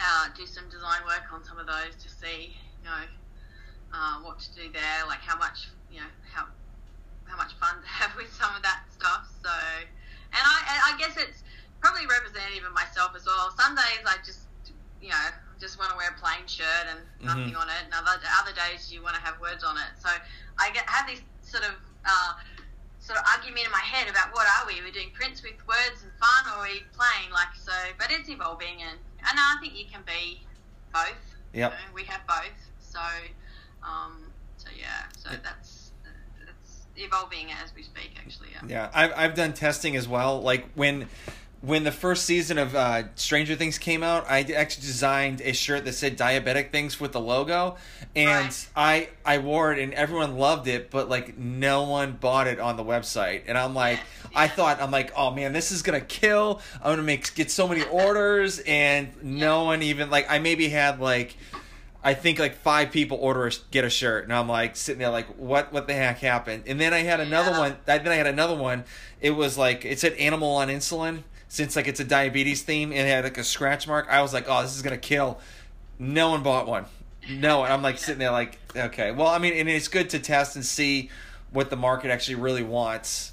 uh, do some design work on some of those to see you know uh, what to do there, like how much you know how how much fun to [LAUGHS] have with some of that stuff. So, and I and I guess it's probably representative of myself as well. Some days I just you know just want to wear a plain shirt and nothing on it, and other other days you want to have words on it. So I get have this sort of uh, sort of argument in my head about what are we? We're doing prints with words and fun, or are we plain? Like so, but it's evolving, and and I think you can be both. Yep. You know, we have both. So, um, so yeah, so that's that's evolving as we speak. Actually, yeah. Yeah, I've I've done testing as well. Like when when the first season of uh, Stranger Things came out, I actually designed a shirt that said "diabetic things" with the logo, and Right. I I wore it and everyone loved it, but like no one bought it on the website, and I'm like, I thought I'm like, oh man, this is gonna kill. I'm gonna make get so many orders, and no one even like I maybe had like. I think like five people order a, get a shirt, and I'm like sitting there like, what what the heck happened? And then I had another Yeah. one. I- Then I had another one. It was like it said animal on insulin since like it's a diabetes theme and it had like a scratch mark. I was like, oh, this is gonna kill. No one bought one. No, and I'm like sitting there like, okay, well, I mean, and it's good to test and see what the market actually really wants.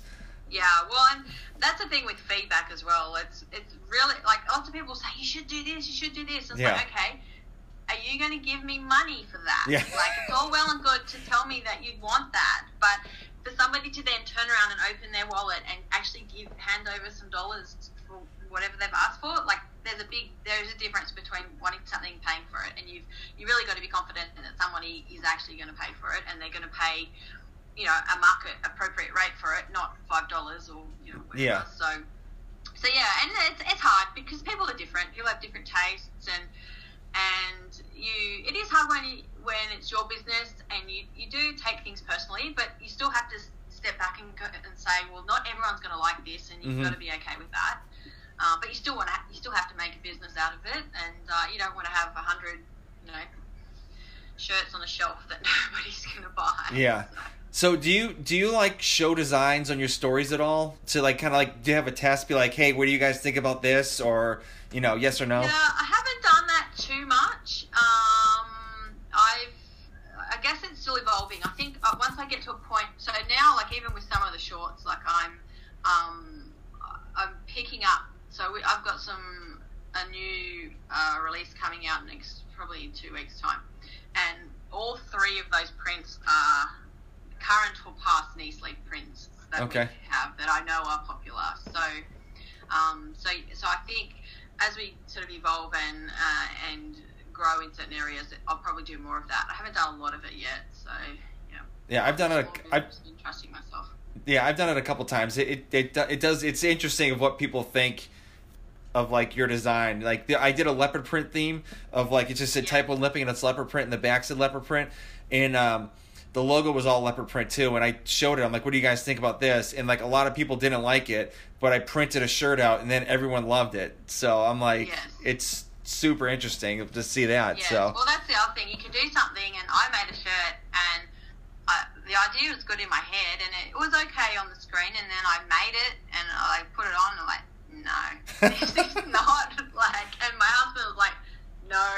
Yeah, well, and that's the thing with feedback as well. It's it's really like lots of people say you should do this, you should do this. It's Yeah. like okay, are you going to give me money for that? Yeah. [LAUGHS] Like it's all well and good to tell me that you'd want that, but for somebody to then turn around and open their wallet and actually give hand over some dollars for whatever they've asked for, like there's a big there's a difference between wanting something and paying for it, and you've you really got to be confident that somebody is actually going to pay for it, and they're going to pay you know a market appropriate rate for it, not five dollars or you know whatever. Yeah. So so yeah, and it's, it's hard because people are different. People have different tastes, and and you it is hard when you, when it's your business and you, you do take things personally, but you still have to step back and go and say, well, not everyone's going to like this, and you've Mhm. got to be okay with that. Uh, but you still want to you still have to make a business out of it, and uh, you don't want to have a hundred you know shirts on a shelf that [LAUGHS] nobody's going to buy. Yeah. [LAUGHS] So, So do you do you like show designs on your stories at all? To like kind of like do you have a test? Be like, hey, what do you guys think about this? Or you know, yes or no? Yeah, I haven't done that too much. Um, I've, I guess it's still evolving. I think uh, once I get to a point, so now, like even with some of the shorts, like I'm, um, I'm picking up. So we, I've got some a new uh, release coming out next probably in two weeks time, and all three of those prints are current or past knee sleeve prints that Okay. we have that I know are popular. So, um, so so I think as we sort of evolve and uh, and grow in certain areas, I'll probably do more of that. I haven't done a lot of it yet, so yeah. Yeah, I've done it. I've, been trusting myself. yeah, I've done it a couple times. It, it it it does. It's interesting of what people think of like your design. Like the, I did a leopard print theme of like it just said Yeah. type one lifting and it's leopard print and the back said leopard print and um the logo was all leopard print too and I showed it I'm like what do you guys think about this and like a lot of people didn't like it but I printed a shirt out and then everyone loved it so I'm like Yes. it's super interesting to see that Yeah. so Well, that's the other thing. You can do something, and I made a shirt, and I, the idea was good in my head, and it was okay on the screen, and then I made it, and I put it on, and I'm like, no, [LAUGHS] this is not like. And my husband was like, no.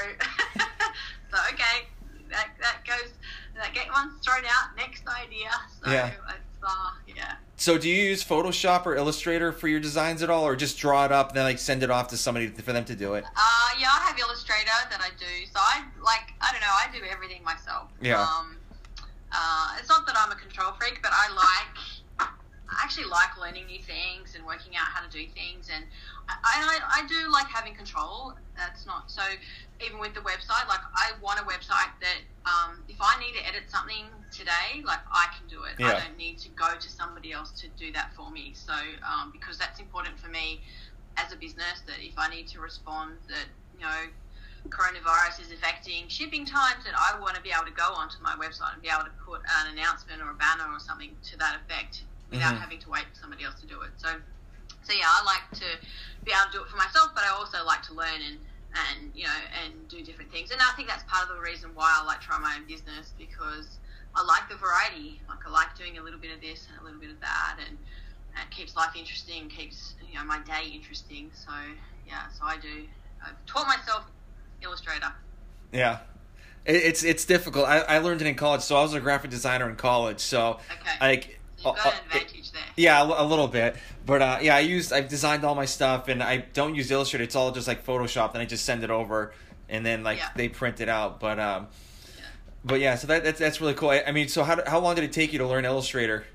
[LAUGHS] so okay, that that goes. That get one's thrown out. Next idea. So Yeah. it's uh, yeah. so do you use Photoshop or Illustrator for your designs at all or just draw it up and then like send it off to somebody for them to do it Uh, yeah, I have Illustrator that I do. So I like, I don't know, I do everything myself. Yeah. Um, uh, it's not that I'm a control freak, but I like, I actually like learning new things and working out how to do things. And I, I, I do like having control. That's not so. Even with the website, like I want a website that um, if I need to edit something today, like I can do it. Yeah. I don't need to go to somebody else to do that for me. So um, because that's important for me as a business that if I need to respond that you know coronavirus is affecting shipping times that I want to be able to go onto my website and be able to put an announcement or a banner or something to that effect without Mhm. having to wait for somebody else to do it. So so yeah, I like to be able to do it for myself, but I also like to learn and and you know and do different things. And I think that's part of the reason why I like try my own business because I like the variety. Like I like doing a little bit of this and a little bit of that, and it keeps life interesting, keeps you know my day interesting. So yeah, so I do. I've taught myself Illustrator. Yeah. It's it's difficult. I, I learned it in college, so I was a graphic designer in college. So Okay, like, so you've got uh, an advantage there. yeah, a, little bit. But uh, yeah, I used I've designed all my stuff, and I don't use Illustrator. It's all just like Photoshop, and I just send it over, and then like Yeah. they print it out. But um, Yeah. but yeah, so that, that's that's really cool. I, I mean, so how how long did it take you to learn Illustrator?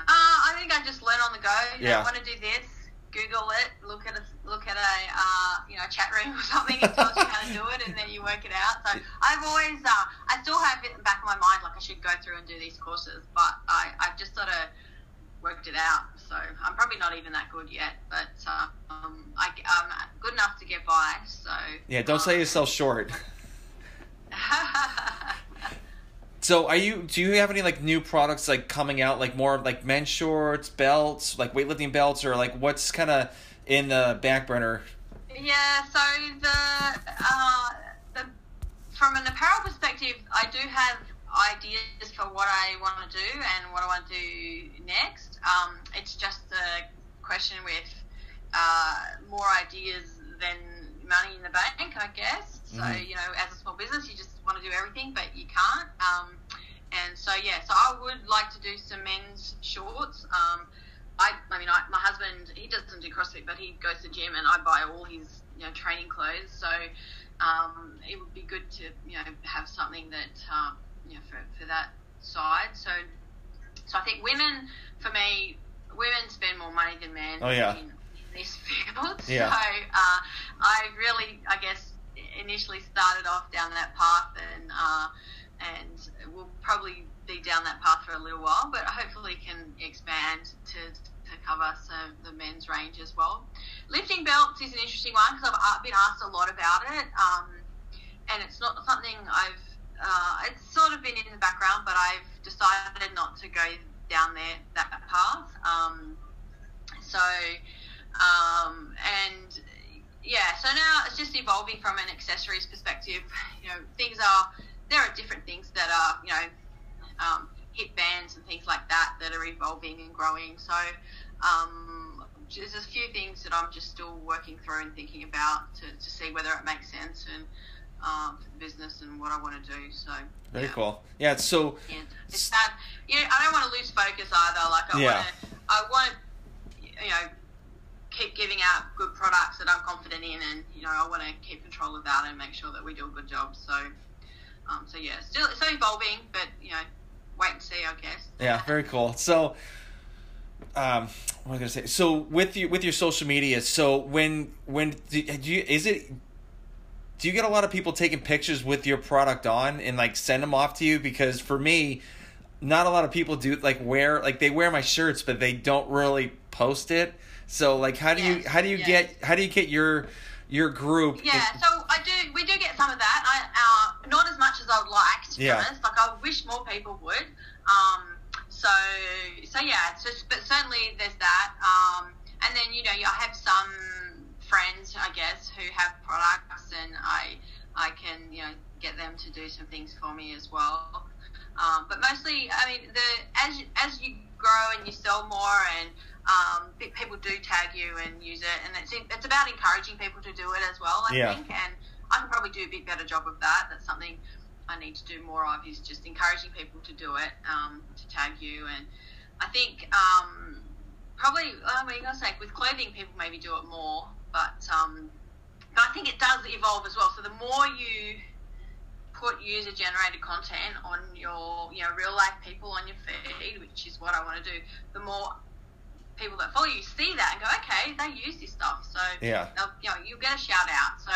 Uh, I think I just learn on the go. You know, Yeah. I want to do this. Google it. Look at a look at a uh, you know chat room or something. It tells you how to do it, and then you work it out. So I've always uh, I still have it in the back of my mind like I should go through and do these courses, but I I've just sort of worked it out. So I'm probably not even that good yet, but uh, um, I, I'm good enough to get by. So Yeah, don't sell um, yourself short. [LAUGHS] So are you? Do you have any like new products like coming out? Like more like men's shorts, belts, like weightlifting belts, or like what's kind of in the back burner? Yeah, so the, uh, the from an apparel perspective, I do have ideas for what I want to do and what I want to do next. Um, it's just a question with uh, more ideas than money in the bank, I guess. So Mhm. you know, as a small business, you just want to do everything, but you can't. Um, and so yeah, so I would like to do some men's shorts. Um, I, I mean, I, my husband, he doesn't do CrossFit, but he goes to the gym, and I buy all his, you know, training clothes. So um, it would be good to, you know, have something that, uh, you know, for, for that side. So, so I think women, for me, women spend more money than men. Oh, yeah. In, in this field. [LAUGHS] Yeah. So uh, I really, I guess, initially started off down that path, and uh, and we'll probably be down that path for a little while, but hopefully can expand to, to cover some the men's range as well. Lifting belts is an interesting one because I've been asked a lot about it, um, and it's not something I've. Uh, it's sort of been in the background, but I've decided not to go down there that path. Um, so, um, and yeah, so now it's just evolving from an accessories perspective. [LAUGHS] You know, things are there are different things that are you know um, hip bands and things like that that are evolving and growing. So um, there's a few things that I'm just still working through and thinking about to, to see whether it makes sense and um, for the business and what I want to do. So Very yeah. cool. Yeah. So Yeah, it's. You know, I don't want to lose focus either. Like I Yeah. want to, I want to, you know, keep giving out good products that I'm confident in, and you know, I want to keep control of that and make sure that we do a good job. So, um, so yeah, still it's still evolving, but you know, wait and see, I guess. Yeah, very cool. So, um, what was I gonna say? So with you with your social media, so when when do, do you is it? Do you get a lot of people taking pictures with your product on and like send them off to you? Because for me, not a lot of people do like wear like they wear my shirts, but they don't really post it. So like, how do you how do you get how do you get your your group? Yeah, so I do. We do get some of that. I, uh, not as much as I would like, to be Yeah. honest. Like I wish more people would. Um, so, so yeah. It's just, but certainly there's that. Um, and then you know, I have some friends, I guess, who have products, and I, I can you know get them to do some things for me as well. Um, but mostly, I mean, the as as you grow and you sell more, and um, people do tag you and use it, and it's it's about encouraging people to do it as well. I Yeah. think, and I can probably do a bit better job of that. That's something I need to do more of is just encouraging people to do it, um, to tag you, and I think um, probably I mean I say with clothing people maybe do it more, but um, but I think it does evolve as well. So the more you put user generated content on your you know real life people on your feed, which is what I want to do, the more people that follow you see that and go, okay, they use this stuff, so Yeah. you know you get a shout out. So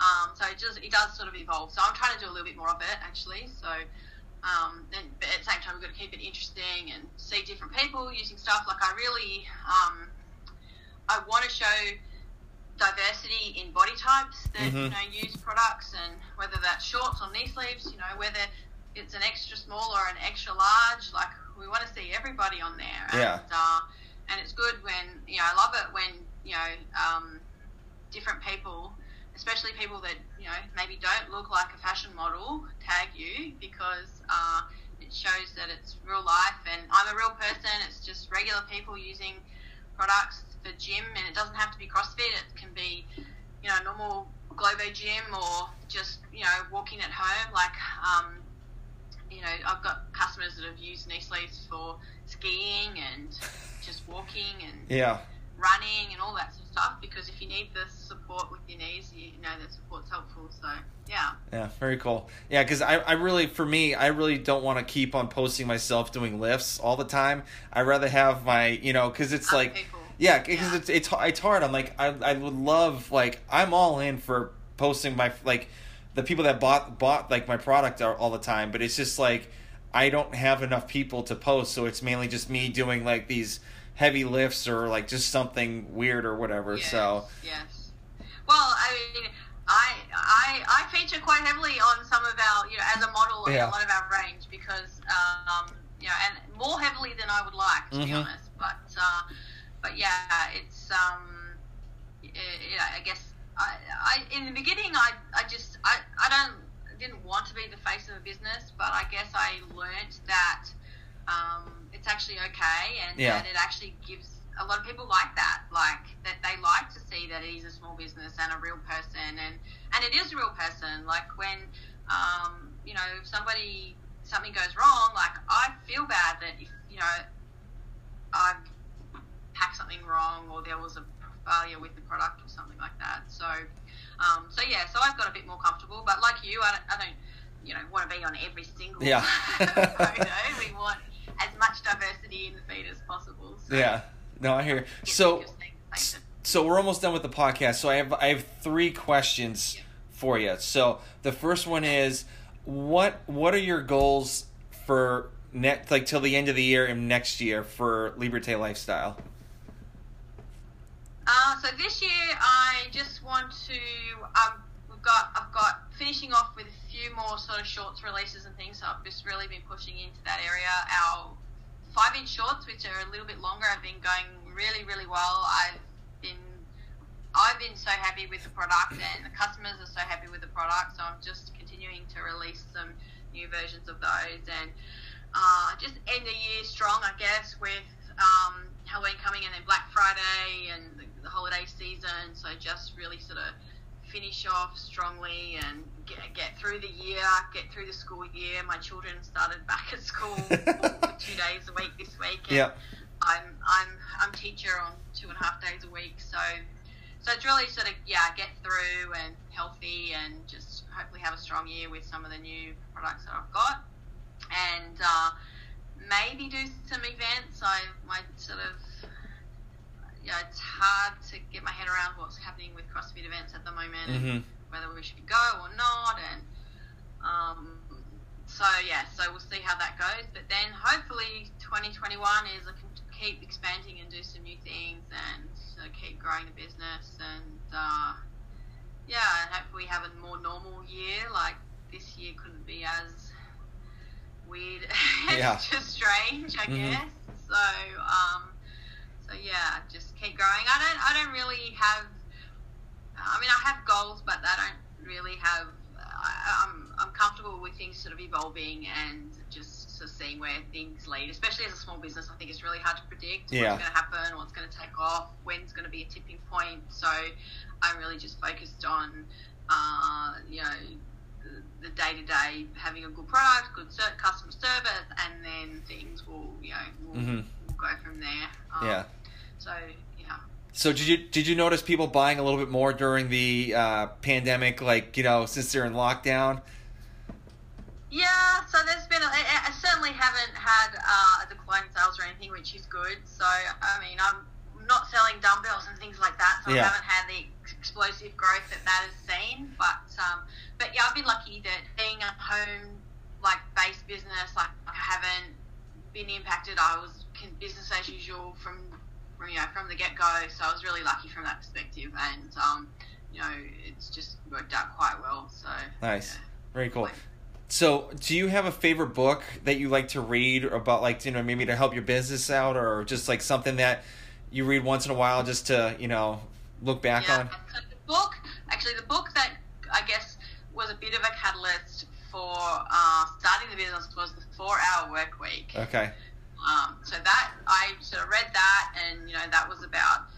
um, so it just it does sort of evolve. So I'm trying to do a little bit more of it actually. So um, and but at the same time we've got to keep it interesting and see different people using stuff. Like I really um, I want to show diversity in body types that you Mhm. know use products and whether that's shorts or knee sleeves you know whether it's an extra small or an extra large like we want to see everybody on there and Yeah. uh, and it's good when you know I love it when you know um, different people especially people that you know maybe don't look like a fashion model tag you because uh, it shows that it's real life and I'm a real person. It's just regular people using products for gym and it doesn't have to be CrossFit. It can be you know normal Globo gym or just you know walking at home. Like um, you know I've got customers that have used knee sleeves for skiing and just walking and Yeah. Running and all that sort of stuff because if you need the support with your knees you know that support's helpful so yeah Yeah, very cool. Yeah, because I, I really, for me, I really don't want to keep on posting myself doing lifts all the time. I'd rather have my, you know, because it's Other like, people. yeah, because Yeah. it's it's it's hard. I'm like, I I would love like I'm all in for posting my like the people that bought bought like my product are all the time, but it's just like I don't have enough people to post, so it's mainly just me doing like these heavy lifts or like just something weird or whatever. yes, So yes well I mean I, I I feature quite heavily on some of our you know as a model in a lot of our range because um you know and more heavily than I would like to be Mhm. honest but uh, but yeah it's um yeah I guess I, I in the beginning I, I just I, I don't didn't want to be the face of a business but I guess I learnt that um, it's actually okay and Yeah. that it actually gives a lot of people like that like that they like to see that it is a small business and a real person and and it is a real person like when um, you know if somebody something goes wrong like I feel bad that if you know I've packed something wrong or there was a failure with the product or something like that so um, so yeah so I've got a bit more comfortable but like you I don't, I don't you know want to be on every single Yeah. [LAUGHS] photo [LAUGHS] we want as much diversity in the feed as possible so yeah, no, I hear. So so we're almost done with the podcast. So I have I have three questions Yeah. for you. So the first one is what what are your goals for next like till the end of the year and next year for Liberté Lifestyle? Uh, so this year, I just want to. Um, we've got. I've got finishing off with a few more sort of shorts releases and things. So I've just really been pushing into that area. Our five-inch shorts, which are a little bit longer, have been going really, really well. I've been. I've been so happy with the product, and the customers are so happy with the product. So I'm just continuing to release some new versions of those, and uh, just end the year strong, I guess, with um, Halloween coming and then Black Friday and the, the holiday season. So just really sort of finish off strongly and get, get through the year, get through the school year. My children started back at school [LAUGHS] for two days a week this week. And Yeah. I'm I'm I'm teacher on two and a half days a week, so so it's really sort of yeah get through and healthy and just hopefully have a strong year with some of the new products that I've got and uh, maybe do some events. I my sort of yeah it's hard to get my head around what's happening with CrossFit events at the moment and hmm whether we should go or not and um, so yeah so we'll see how that goes but then hopefully 2021 is I can keep expanding and do some new things and uh, keep growing the business and uh, yeah and hopefully have a more normal year like this year couldn't be as weird [LAUGHS] Yeah. just strange I Mhm. guess so um, so yeah just keep growing I don't I don't really have I mean, I have goals, but I don't really have. I, I'm I'm comfortable with things sort of evolving and just sort of seeing where things lead. Especially as a small business, I think it's really hard to predict Yeah. what's going to happen, what's going to take off, when's going to be a tipping point. So I'm really just focused on, uh, you know, the day to day having a good product, good customer service, and then things will, you know, will, Mhm. will go from there. Um, Yeah. So yeah. So did you did you notice people buying a little bit more during the uh, pandemic? Like you know, since they're in lockdown. Yeah, so there's been. A, I certainly haven't had uh, a decline in sales or anything, which is good. So I mean, I'm not selling dumbbells and things like that, so Yeah. I haven't had the explosive growth that that has seen. But um, but yeah, I've been lucky that being a home like based business, like I haven't been impacted. I was business as usual from you know from the get go. So I was really lucky from that perspective, and um, you know, it's just worked out quite well. So Nice. yeah. Very cool. So, do you have a favorite book that you like to read about, like, you know, maybe to help your business out, or just like something that you read once in a while just to, you know, look back yeah, on? The book, actually, the book that I guess was a bit of a catalyst for uh, starting the business was the Four Hour Work Week. Okay. Um, so that I sort of read that, and you know that was about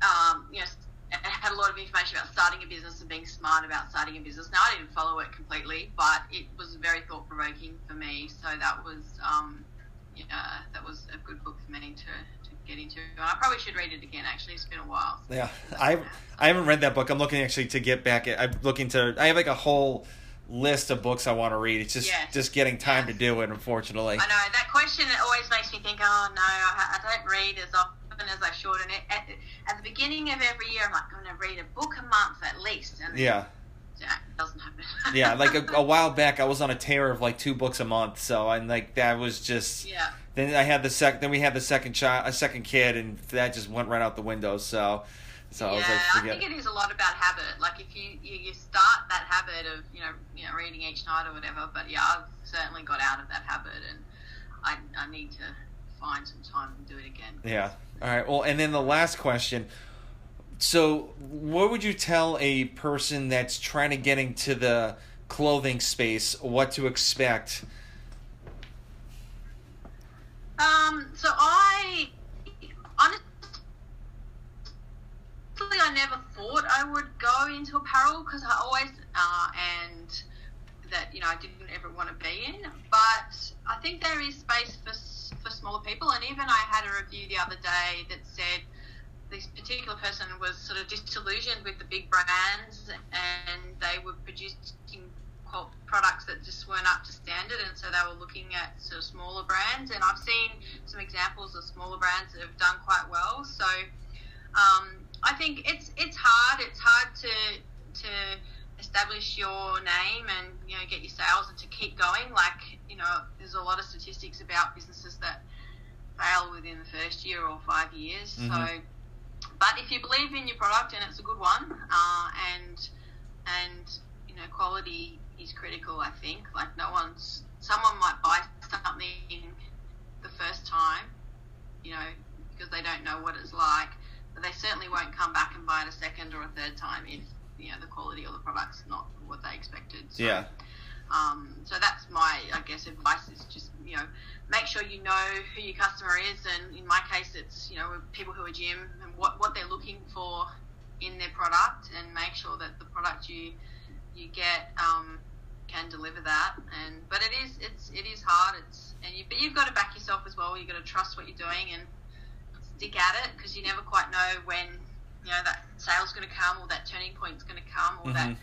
um, you know it had a lot of information about starting a business and being smart about starting a business. Now I didn't follow it completely, but it was very thought provoking for me. So that was um, yeah, that was a good book for me to, to get into. And I probably should read it again. Actually, it's been a while. Yeah, I I haven't read that book. I'm looking actually to get back. At, I'm looking to. I have like a whole list of books I want to read. It's just Yes. just getting time Yes. to do it. Unfortunately. I know that question it always makes me think. Oh no, I, I don't read as often as I should. And it, at, at the beginning of every year, I'm like, I'm going to read a book a month at least. And Yeah. yeah, doesn't happen. Yeah, [LAUGHS] like a, a while back, I was on a tear of like two books a month. So and like that was just. yeah. Then I had the sec. Then we had the second child, a second kid, and that just went right out the window. So, so I yeah, was like, I think it is a lot about habit. Like if you, you you start that habit of you know you know reading each night or whatever. But yeah, I've certainly got out of that habit, and I I need to find some time and do it again. Yeah. All right. Well, and then the last question. So, what would you tell a person that's trying to get into the clothing space what to expect? Um, so I honestly, I never thought I would go into apparel because I always uh, and that you know I didn't ever want to be in. But I think there is space for for smaller people, and even I had a review the other day that said this particular person was sort of disillusioned with the big brands, and they were producing products that just weren't up to standard, and so they were looking at sort of smaller brands. And I've seen some examples of smaller brands that have done quite well. So um, I think it's it's hard. It's hard to to establish your name and you know get your sales and to keep going. Like you know, there's a lot of statistics about businesses that fail within the first year or five years. Mhm. So, but if you believe in your product and it's a good one, uh, and and you know quality is critical. I think like no one's someone might buy something the first time, you know, because they don't know what it's like, but they certainly won't come back and buy it a second or a third time if you know the quality of the product's not what they expected. So, Yeah. Um, so that's my, I guess, advice is just you know make sure you know who your customer is, and in my case, it's you know people who are gym and what what they're looking for in their product, and make sure that the product you you get um, can deliver that. And but it is it's it is hard. It's and you but you've got to back yourself as well. You've got to trust what you're doing and stick at it because you never quite know when you know that sale's going to come or that turning point's going to come or Mm-hmm. that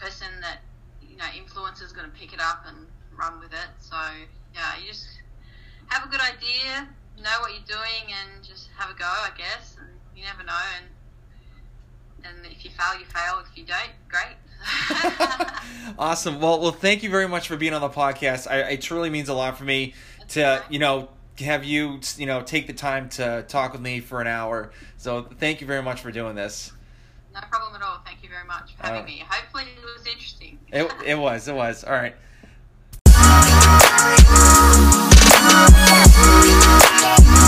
person that you know influencer's going to pick it up and run with it. So yeah, you just have a good idea, know what you're doing, and just have a go. I guess, and you never know. And and if you fail, you fail. If you don't, great. [LAUGHS] awesome. Well, well, thank you very much for being on the podcast. I, it truly means a lot for me to, you know, have you, you know, take the time to talk with me for an hour. So thank you very much for doing this. no problem at all. Thank you very much for having Uh, me. Hopefully, it was interesting. It, it was, it was. All right. [LAUGHS]